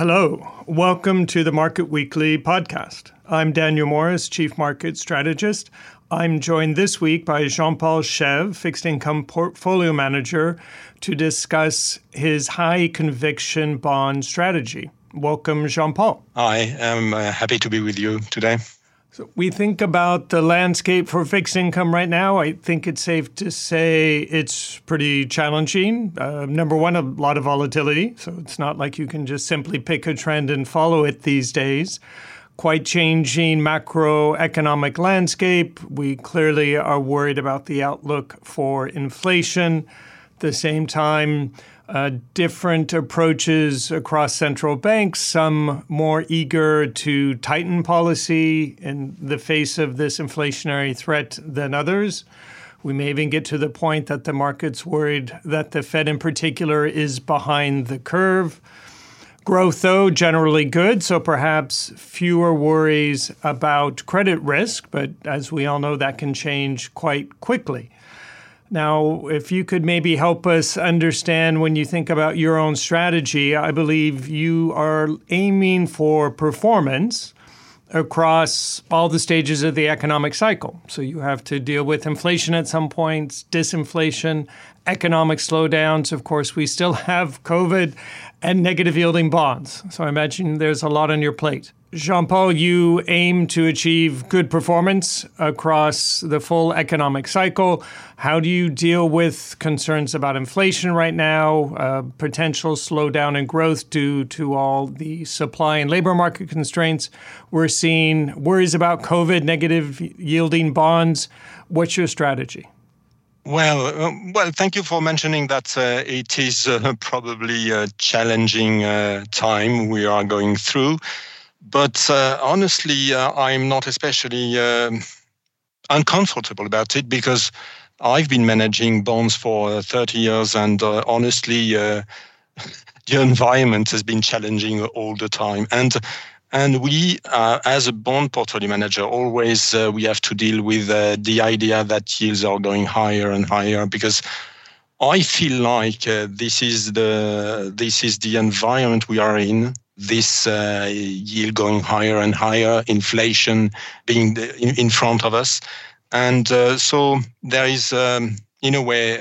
Hello. Welcome to the Market Weekly podcast. I'm Daniel Morris, Chief Market Strategist. I'm joined this week by Jean Paul Chèvre, Fixed Income Portfolio Manager, to discuss his high conviction bond strategy. Welcome, Jean Paul. I'm uh, happy to be with you today. So we think about the landscape for fixed income right now. I think it's safe to say it's pretty challenging. Uh, number one, a lot of volatility. So it's not like you can just simply pick a trend and follow it these days. Quite changing macroeconomic landscape. We clearly are worried about the outlook for inflation. At the same time, uh, different approaches across central banks, some more eager to tighten policy in the face of this inflationary threat than others. We may even get to the point that the market's worried that the Fed in particular is behind the curve. Growth, though, generally good, so perhaps fewer worries about credit risk, but as we all know, that can change quite quickly. Now, if you could maybe help us understand when you think about your own strategy, I believe you are aiming for performance across all the stages of the economic cycle. So you have to deal with inflation at some points, disinflation, economic slowdowns. Of course, we still have COVID and negative yielding bonds. So I imagine there's a lot on your plate. Jean Paul, you aim to achieve good performance across the full economic cycle. How do you deal with concerns about inflation right now, uh, potential slowdown in growth due to all the supply and labor market constraints we're seeing, worries about COVID, negative yielding bonds? What's your strategy? Well, uh, well, thank you for mentioning that uh, it is uh, probably a challenging uh, time we are going through. But uh, honestly, uh, I'm not especially um, uncomfortable about it because I've been managing bonds for 30 years, and honestly, the environment has been challenging all the time. And and we, uh, as a bond portfolio manager, always uh, we have to deal with uh, the idea that yields are going higher and higher because I feel like uh, this is the this is the environment we are in. This uh, yield going higher and higher, inflation being in, front of us, and uh, so there is, um, in a way,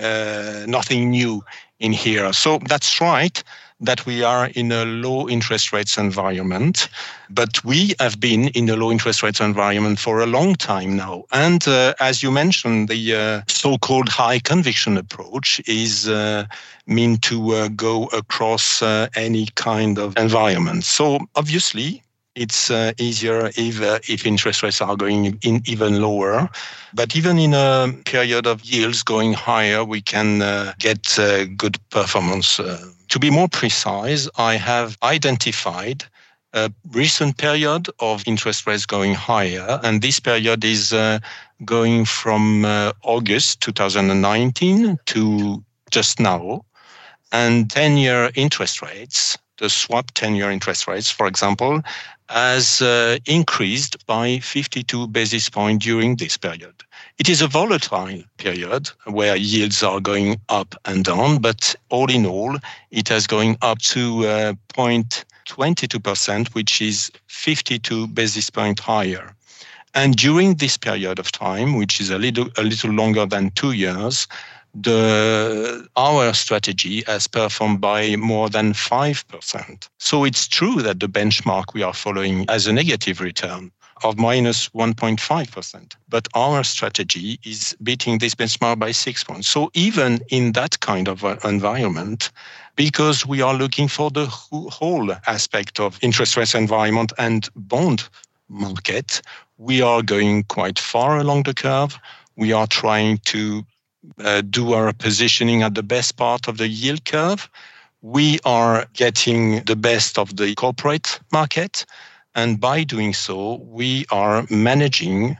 nothing new in here. So that's right that we are in a low interest rates environment, but we have been in a low interest rates environment for a long time now. And uh, as you mentioned, the uh, so-called high conviction approach is uh, mean to uh, go across uh, any kind of environment. So obviously, it's uh, easier if, uh, if interest rates are going in even lower. But even in a period of yields going higher, we can uh, get good performance to be more precise, I have identified a recent period of interest rates going higher, and this period is uh, going from uh, August 2019 to just now. And 10 year interest rates, the swap 10 year interest rates, for example, has uh, increased by 52 basis points during this period. It is a volatile period where yields are going up and down, but all in all, it has going up to uh, 0.22%, which is 52 basis points higher. And during this period of time, which is a little a little longer than two years, the our strategy has performed by more than 5%. So it's true that the benchmark we are following has a negative return of minus 1.5%. But our strategy is beating this benchmark by six points. So even in that kind of uh, environment, because we are looking for the whole aspect of interest rate environment and bond market, we are going quite far along the curve. We are trying to uh, do our positioning at the best part of the yield curve. We are getting the best of the corporate market. And by doing so, we are managing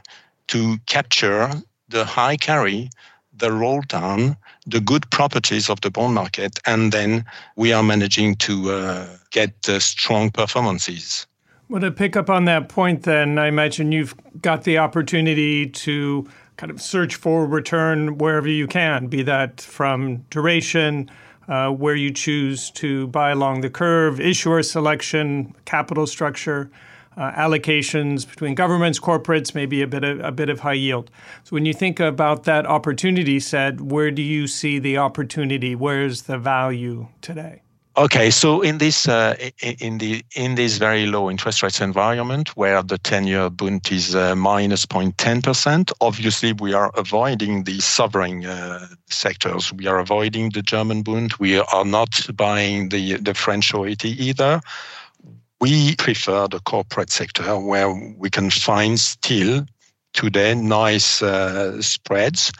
to capture the high carry, the roll down, the good properties of the bond market, and then we are managing to uh, get uh, strong performances. Well, to pick up on that point, then, I imagine you've got the opportunity to kind of search for return wherever you can, be that from duration, uh, where you choose to buy along the curve, issuer selection, capital structure, uh, allocations between governments, corporates, maybe a bit of a bit of high yield. So when you think about that opportunity set, where do you see the opportunity? Where's the value today? Okay, so in this uh, in the in this very low interest rates environment where the ten-year Bund is uh, minus 0.10 percent, obviously we are avoiding the sovereign uh, sectors. We are avoiding the German Bund. We are not buying the the French OAT either. We prefer the corporate sector where we can find still today nice uh, spreads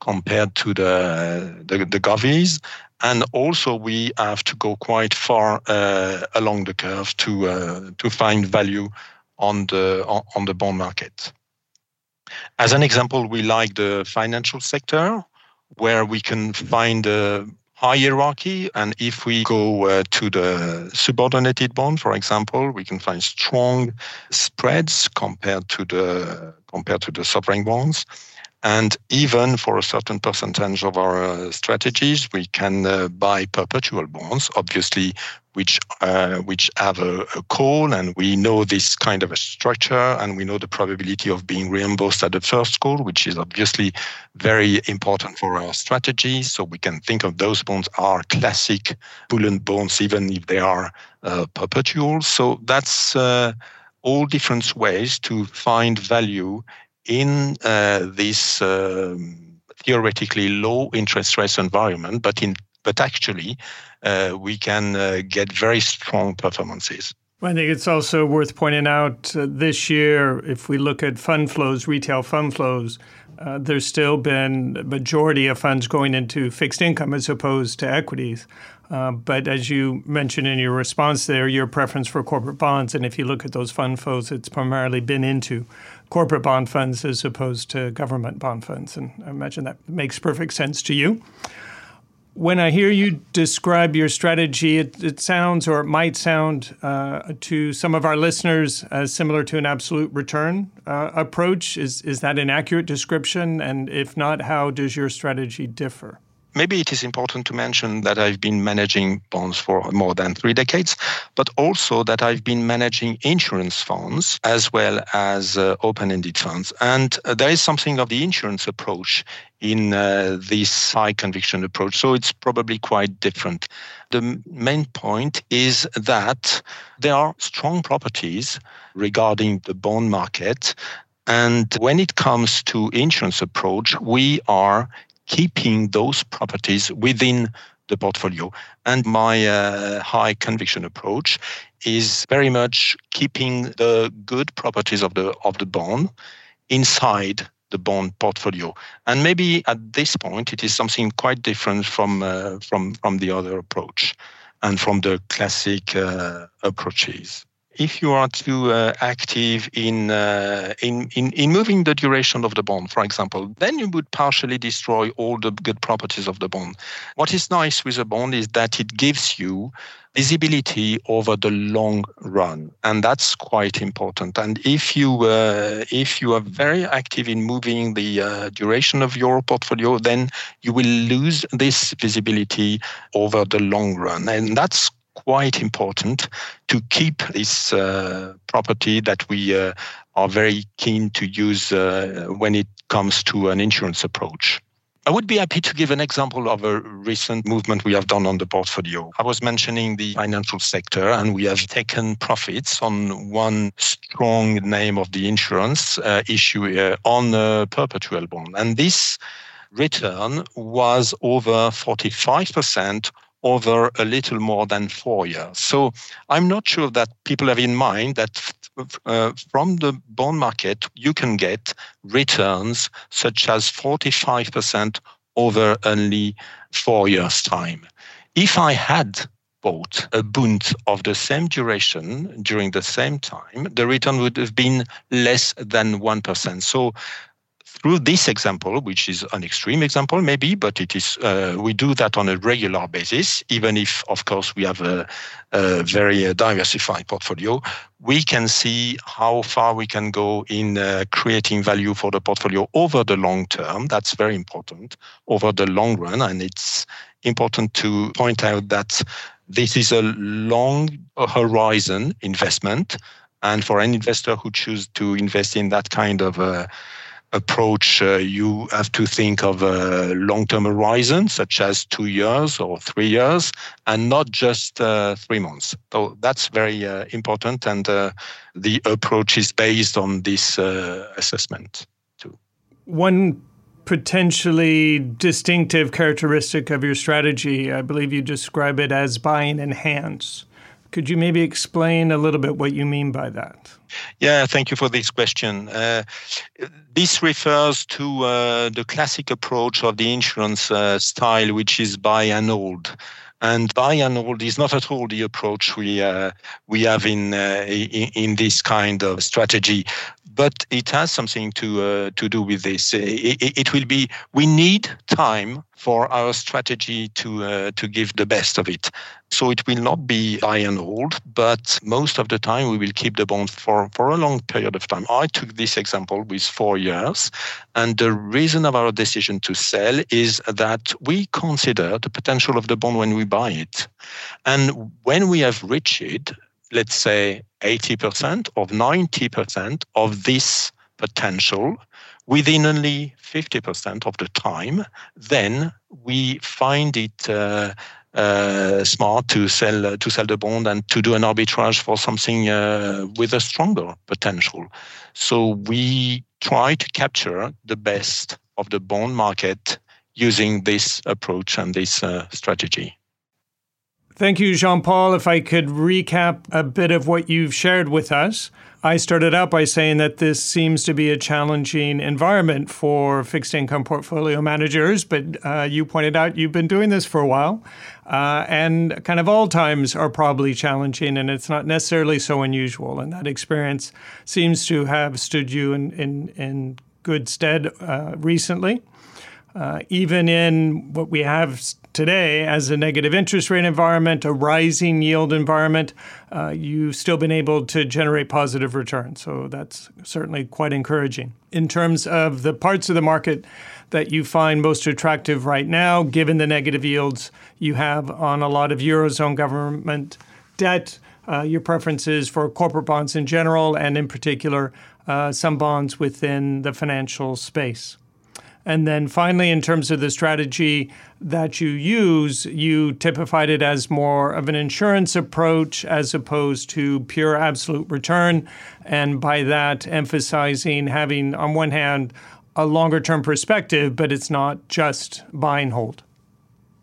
compared to the the, the govies and also we have to go quite far uh, along the curve to uh, to find value on the on the bond market. As an example, we like the financial sector, where we can find a hierarchy, and if we go uh, to the subordinated bond, for example, we can find strong spreads compared to the compared to the sovereign bonds. And even for a certain percentage of our uh, strategies, we can uh, buy perpetual bonds, obviously, which uh, which have a, a, call, and we know this kind of a structure, and we know the probability of being reimbursed at the first call, which is obviously very important for our strategy. So we can think of those bonds are classic bullet bonds, even if they are uh, perpetual. So that's uh, all different ways to find value in uh, this um, theoretically low interest rates environment, but in but actually uh, we can uh, get very strong performances. I think it's also worth pointing out uh, this year, if we look at fund flows, retail fund flows, uh, there's still been a majority of funds going into fixed income as opposed to equities. Uh, but as you mentioned in your response there, your preference for corporate bonds, and if you look at those fund flows, it's primarily been into corporate bond funds as opposed to government bond funds. And I imagine that makes perfect sense to you. When I hear you describe your strategy, it, it sounds or it might sound uh, to some of our listeners similar to an absolute return uh, approach. Is, is that an accurate description? And if not, how does your strategy differ? Maybe it is important to mention that I've been managing bonds for more than three decades, but also that I've been managing insurance funds as well as uh, open ended funds. And uh, there is something of the insurance approach in uh, this high conviction approach. So it's probably quite different. The main point is that there are strong properties regarding the bond market and when it comes to insurance approach, we are keeping those properties within the portfolio. And my uh, high conviction approach is very much keeping the good properties of the of the bond inside the bond portfolio. And maybe at this point, it is something quite different from uh, from from the other approach and from the classic uh, approaches if you are too uh, active in, uh, in, in, in moving the duration of the bond, for example, then you would partially destroy all the good properties of the bond. What is nice with a bond is that it gives you visibility over the long run, and that's quite important. And if you uh, if you are very active in moving the uh, duration of your portfolio, then you will lose this visibility over the long run, and that's quite important to keep this uh, property that we uh, are very keen to use uh, when it comes to an insurance approach. I would be happy to give an example of a recent movement we have done on the portfolio. I was mentioning the financial sector, and we have taken profits on one strong name of the insurance uh, issue uh, on a perpetual bond. And this return was over 45% over a little more than four years. So I'm not sure that people have in mind that uh, from the bond market, you can get returns such as 45% over only four years' time. If I had bought a Bund of the same duration during the same time, the return would have been less than 1%. So through this example, which is an extreme example maybe, but it is uh, we do that on a regular basis, even if of course we have a, a very uh, diversified portfolio. We can see how far we can go in uh, creating value for the portfolio over the long term. That's very important over the long run, and it's important to point out that this is a long horizon investment. And for any investor who chooses to invest in that kind of uh, approach, uh, you have to think of a long term horizon, such as two years or three years, and not just uh, three months. So that's very uh, important. And uh, the approach is based on this uh, assessment, too. One potentially distinctive characteristic of your strategy, I believe you describe it as buy and enhance. Could you maybe explain a little bit what you mean by that? Yeah, thank you for this question. Uh, this refers to uh, the classic approach of the insurance uh, style, which is buy and hold. And buy and hold is not at all the approach we uh, we have in, uh, in, in this kind of strategy but it has something to uh, to do with this. It, it, will be we need time for our strategy to uh, to give the best of it. So it will not be and hold, but most of the time we will keep the bond for for a long period of time. I took this example with four years, and the reason of our decision to sell is that we consider the potential of the bond when we buy it, and when we have reached it let's say 80% or 90% of this potential within only 50% of the time, then we find it uh, uh, smart to sell uh, to sell the bond and to do an arbitrage for something uh, with a stronger potential. So we try to capture the best of the bond market using this approach and this uh, strategy. Thank you, Jean Paul. If I could recap a bit of what you've shared with us. I started out by saying that this seems to be a challenging environment for fixed income portfolio managers, but uh, you pointed out you've been doing this for a while. Uh, and kind of all times are probably challenging, and it's not necessarily so unusual. And that experience seems to have stood you in, in, in good stead uh, recently. Uh, even in what we have today as a negative interest rate environment, a rising yield environment, uh, you've still been able to generate positive returns. So that's certainly quite encouraging. In terms of the parts of the market that you find most attractive right now, given the negative yields you have on a lot of Eurozone government debt, uh, your preferences for corporate bonds in general, and in particular, uh, some bonds within the financial space. And then finally, in terms of the strategy that you use, you typified it as more of an insurance approach as opposed to pure absolute return. And by that, emphasizing having, on one hand, a longer term perspective, but it's not just buy and hold.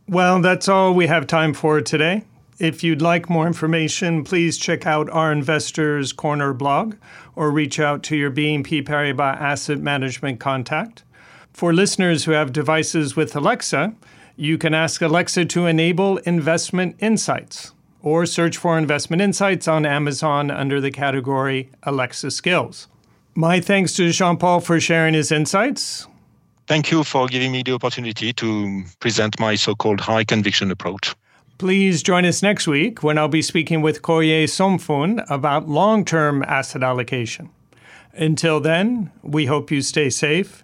Well, that's all we have time for today. If you'd like more information, please check out our Investors Corner blog or reach out to your BNP Paribas Asset Management contact. For listeners who have devices with Alexa, you can ask Alexa to enable Investment Insights or search for Investment Insights on Amazon under the category Alexa Skills. My thanks to Jean Paul for sharing his insights. Thank you for giving me the opportunity to present my so called high conviction approach. Please join us next week when I'll be speaking with Koye Somefun about long term asset allocation. Until then, we hope you stay safe